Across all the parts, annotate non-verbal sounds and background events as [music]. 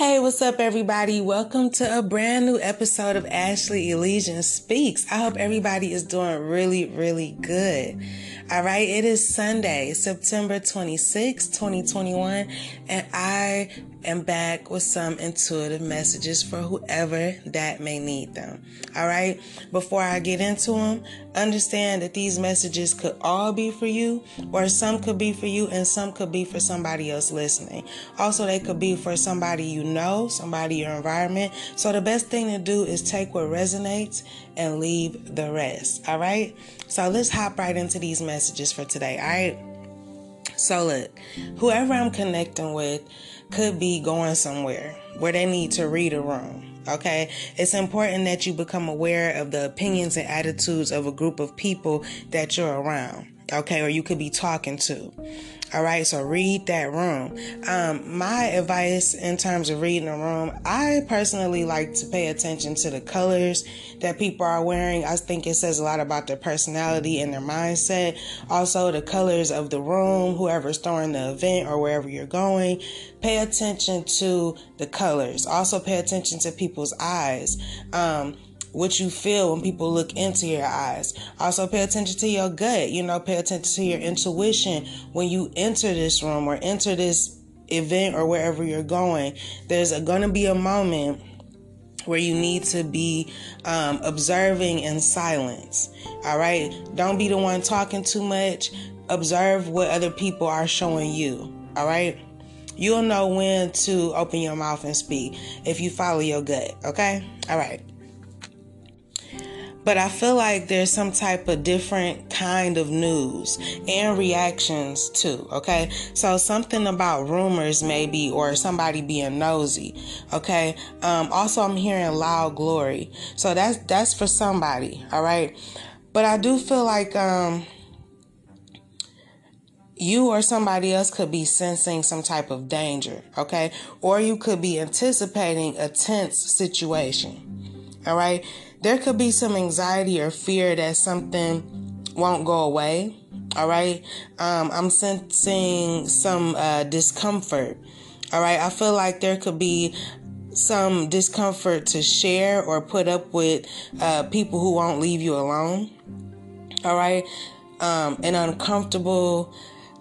Hey, what's up, everybody? Welcome to a brand new episode of Ashley Elysian Speaks. I hope everybody is doing really, really good. All right, it is Sunday, September 26, 2021, and I am back with some intuitive messages for whoever that may need them. All right, before I get into them, understand that these messages could all be for you, or some could be for you, and some could be for somebody else listening. Also, they could be for somebody you know, somebody your environment. So, the best thing to do is take what resonates and leave the rest. All right, so let's hop right into these messages for today. All right. So, look, whoever I'm connecting with could be going somewhere where they need to read a room. Okay. It's important that you become aware of the opinions and attitudes of a group of people that you're around. Okay. Or you could be talking to. All right, so read that room. Um, my advice in terms of reading a room, I personally like to pay attention to the colors that people are wearing. I think it says a lot about their personality and their mindset. Also, the colors of the room, whoever's throwing the event or wherever you're going. Pay attention to the colors. Also, pay attention to people's eyes. Um, what you feel when people look into your eyes. Also pay attention to your gut, you know, pay attention to your intuition when you enter this room or enter this event or wherever you're going. There's going to be a moment where you need to be um, observing in silence. All right. Don't be the one talking too much. Observe what other people are showing you. All right. You'll know when to open your mouth and speak if you follow your gut. Okay. All right but I feel like there's some type of different kind of news and reactions too. Okay. So something about rumors maybe or somebody being nosy. Okay. Um, also I'm hearing loud glory. So that's, that's for somebody. All right. But I do feel like, um, you or somebody else could be sensing some type of danger, okay? Or you could be anticipating a tense situation, all right? There could be some anxiety or fear that something won't go away. All right. Um, I'm sensing some uh, discomfort. All right. I feel like there could be some discomfort to share or put up with uh, people who won't leave you alone. All right. Um, an uncomfortable,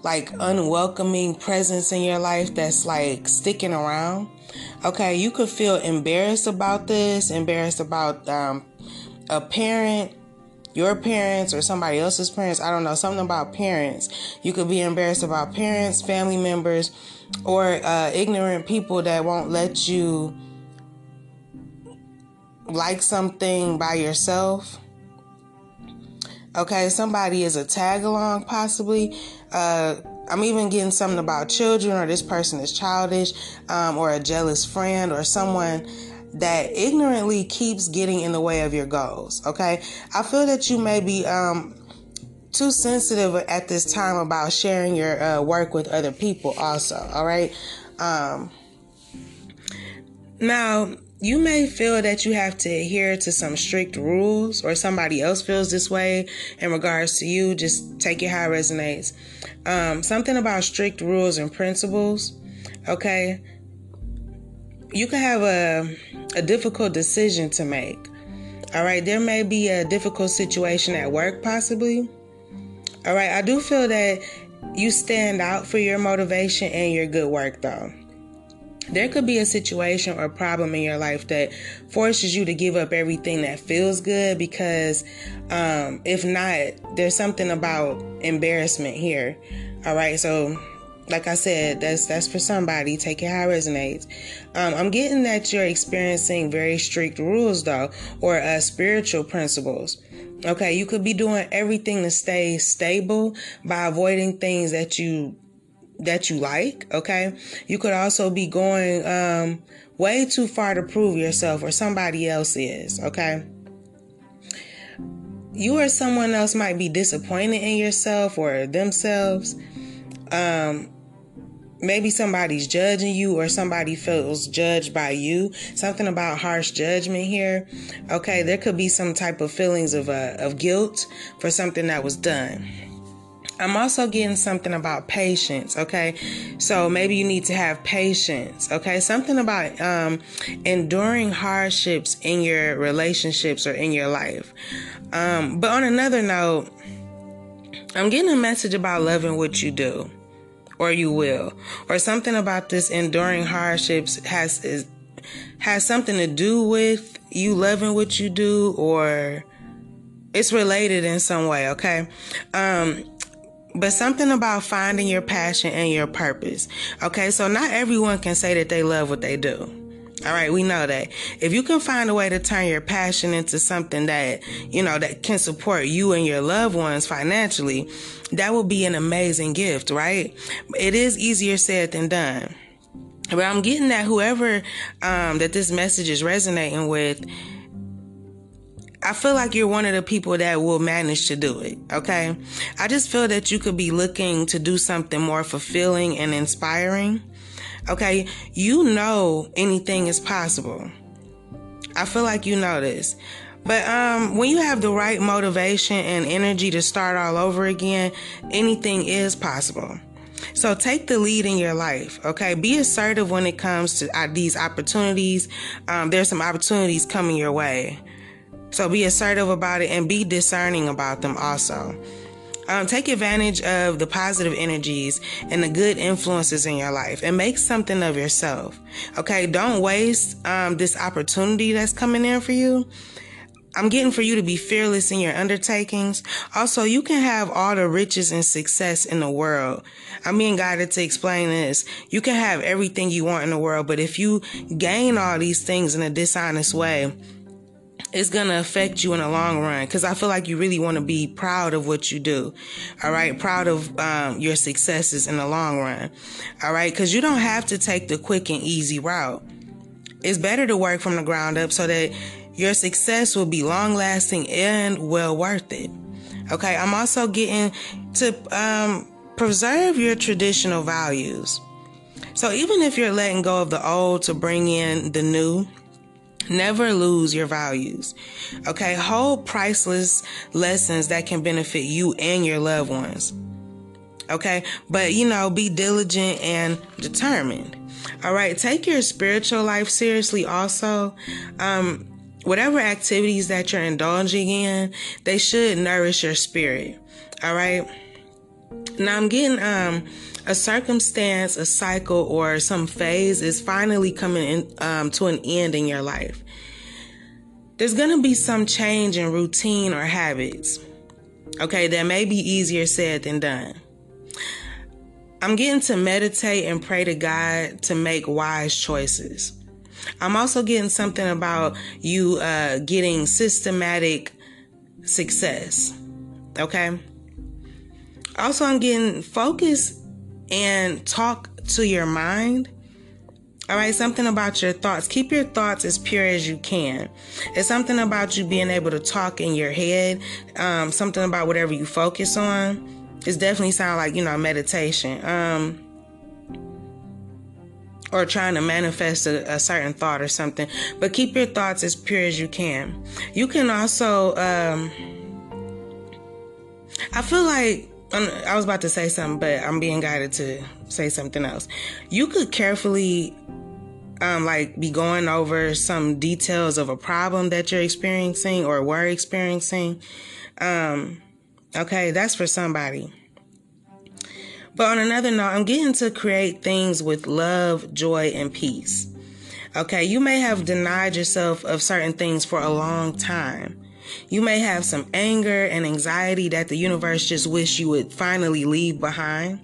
like unwelcoming presence in your life that's like sticking around. Okay, you could feel embarrassed about this, embarrassed about um, a parent, your parents, or somebody else's parents. I don't know, something about parents. You could be embarrassed about parents, family members, or uh, ignorant people that won't let you like something by yourself. Okay, somebody is a tag along, possibly. Uh, I'm even getting something about children, or this person is childish, um, or a jealous friend, or someone that ignorantly keeps getting in the way of your goals. Okay. I feel that you may be, um, too sensitive at this time about sharing your uh, work with other people also all right um, now you may feel that you have to adhere to some strict rules or somebody else feels this way in regards to you just take it how it resonates um, something about strict rules and principles okay you can have a, a difficult decision to make. All right, there may be a difficult situation at work, possibly. All right, I do feel that you stand out for your motivation and your good work, though. There could be a situation or problem in your life that forces you to give up everything that feels good because, um, if not, there's something about embarrassment here. All right, so like I said, that's that's for somebody. Take it how it resonates. Um, I'm getting that you're experiencing very strict rules though, or uh, spiritual principles. Okay, you could be doing everything to stay stable by avoiding things that you that you like. Okay, you could also be going um, way too far to prove yourself, or somebody else is. Okay you or someone else might be disappointed in yourself or themselves. Um, maybe somebody's judging you or somebody feels judged by you something about harsh judgment here okay there could be some type of feelings of uh, of guilt for something that was done I'm also getting something about patience, okay? So maybe you need to have patience, okay? Something about um, enduring hardships in your relationships or in your life. Um, but on another note, I'm getting a message about loving what you do or you will, or something about this enduring hardships has is, has something to do with you loving what you do or it's related in some way, okay? Um, but something about finding your passion and your purpose. Okay, so not everyone can say that they love what they do. All right, we know that. If you can find a way to turn your passion into something that, you know, that can support you and your loved ones financially, that will be an amazing gift, right? It is easier said than done. But I'm getting that whoever um, that this message is resonating with, I feel like you're one of the people that will manage to do it. Okay. I just feel that you could be looking to do something more fulfilling and inspiring. Okay. You know anything is possible. I feel like you know this. But um, when you have the right motivation and energy to start all over again, anything is possible. So take the lead in your life, okay? Be assertive when it comes to uh, these opportunities. Um, there's some opportunities coming your way. So be assertive about it and be discerning about them also. Um, take advantage of the positive energies and the good influences in your life and make something of yourself. Okay. Don't waste um, this opportunity that's coming in for you. I'm getting for you to be fearless in your undertakings. Also, you can have all the riches and success in the world. I'm being guided to explain this. You can have everything you want in the world, but if you gain all these things in a dishonest way, it's going to affect you in the long run because I feel like you really want to be proud of what you do. All right. Proud of um, your successes in the long run. All right. Because you don't have to take the quick and easy route. It's better to work from the ground up so that your success will be long lasting and well worth it. Okay. I'm also getting to um, preserve your traditional values. So even if you're letting go of the old to bring in the new, Never lose your values. Okay. Hold priceless lessons that can benefit you and your loved ones. Okay. But, you know, be diligent and determined. All right. Take your spiritual life seriously also. Um, whatever activities that you're indulging in, they should nourish your spirit. All right. Now I'm getting, um, a circumstance, a cycle, or some phase is finally coming in, um, to an end in your life. There's going to be some change in routine or habits. Okay, that may be easier said than done. I'm getting to meditate and pray to God to make wise choices. I'm also getting something about you uh, getting systematic success. Okay. Also, I'm getting focus and talk to your mind. All right, something about your thoughts. Keep your thoughts as pure as you can. It's something about you being able to talk in your head. Um, something about whatever you focus on. It's definitely sound like you know meditation. Um, or trying to manifest a, a, certain thought or something. But keep your thoughts as pure as you can. You can also. Um, I feel like I was about to say something, but I'm being guided to say something else. You could carefully, um, like be going over some details of a problem that you're experiencing or were experiencing. Um, okay, that's for somebody. But on another note, I'm getting to create things with love, joy, and peace. Okay, you may have denied yourself of certain things for a long time. You may have some anger and anxiety that the universe just wish you would finally leave behind.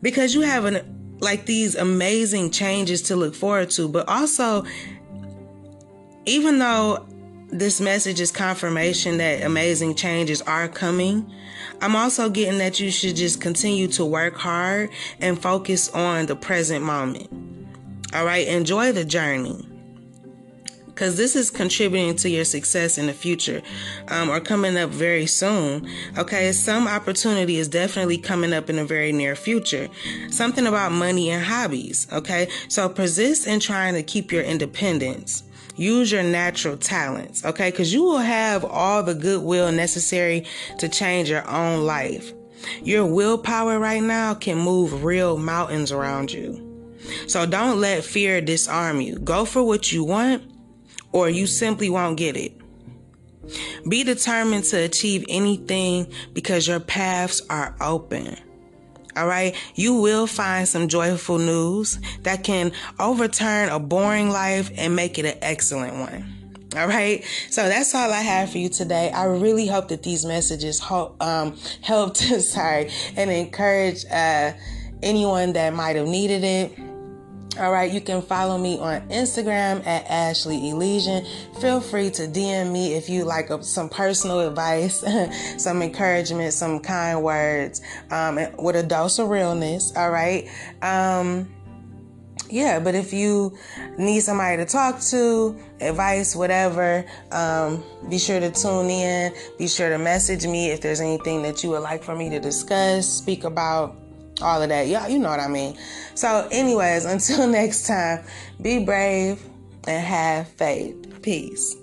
Because you have an, like these amazing changes to look forward to, but also, even though this message is confirmation that amazing changes are coming, I'm also getting that you should just continue to work hard and focus on the present moment. All right, enjoy the journey because this is contributing to your success in the future um, or coming up very soon. Okay, some opportunity is definitely coming up in the very near future. Something about money and hobbies. Okay, so persist in trying to keep your independence. Use your natural talents, okay? Because you will have all the goodwill necessary to change your own life. Your willpower right now can move real mountains around you. So don't let fear disarm you. Go for what you want, or you simply won't get it. Be determined to achieve anything because your paths are open. All right. You will find some joyful news that can overturn a boring life and make it an excellent one. All right. So that's all I have for you today. I really hope that these messages help, um, helped, [laughs] sorry, and encourage, uh, anyone that might have needed it. All right, you can follow me on Instagram at Ashley Elysian. Feel free to DM me if you like some personal advice, [laughs] some encouragement, some kind words, um, with a dose of realness. All right. Um, yeah, but if you need somebody to talk to, advice, whatever, um, be sure to tune in. Be sure to message me if there's anything that you would like for me to discuss, speak about all of that. Y'all, you know what I mean. So, anyways, [laughs] until next time, be brave and have faith. Peace.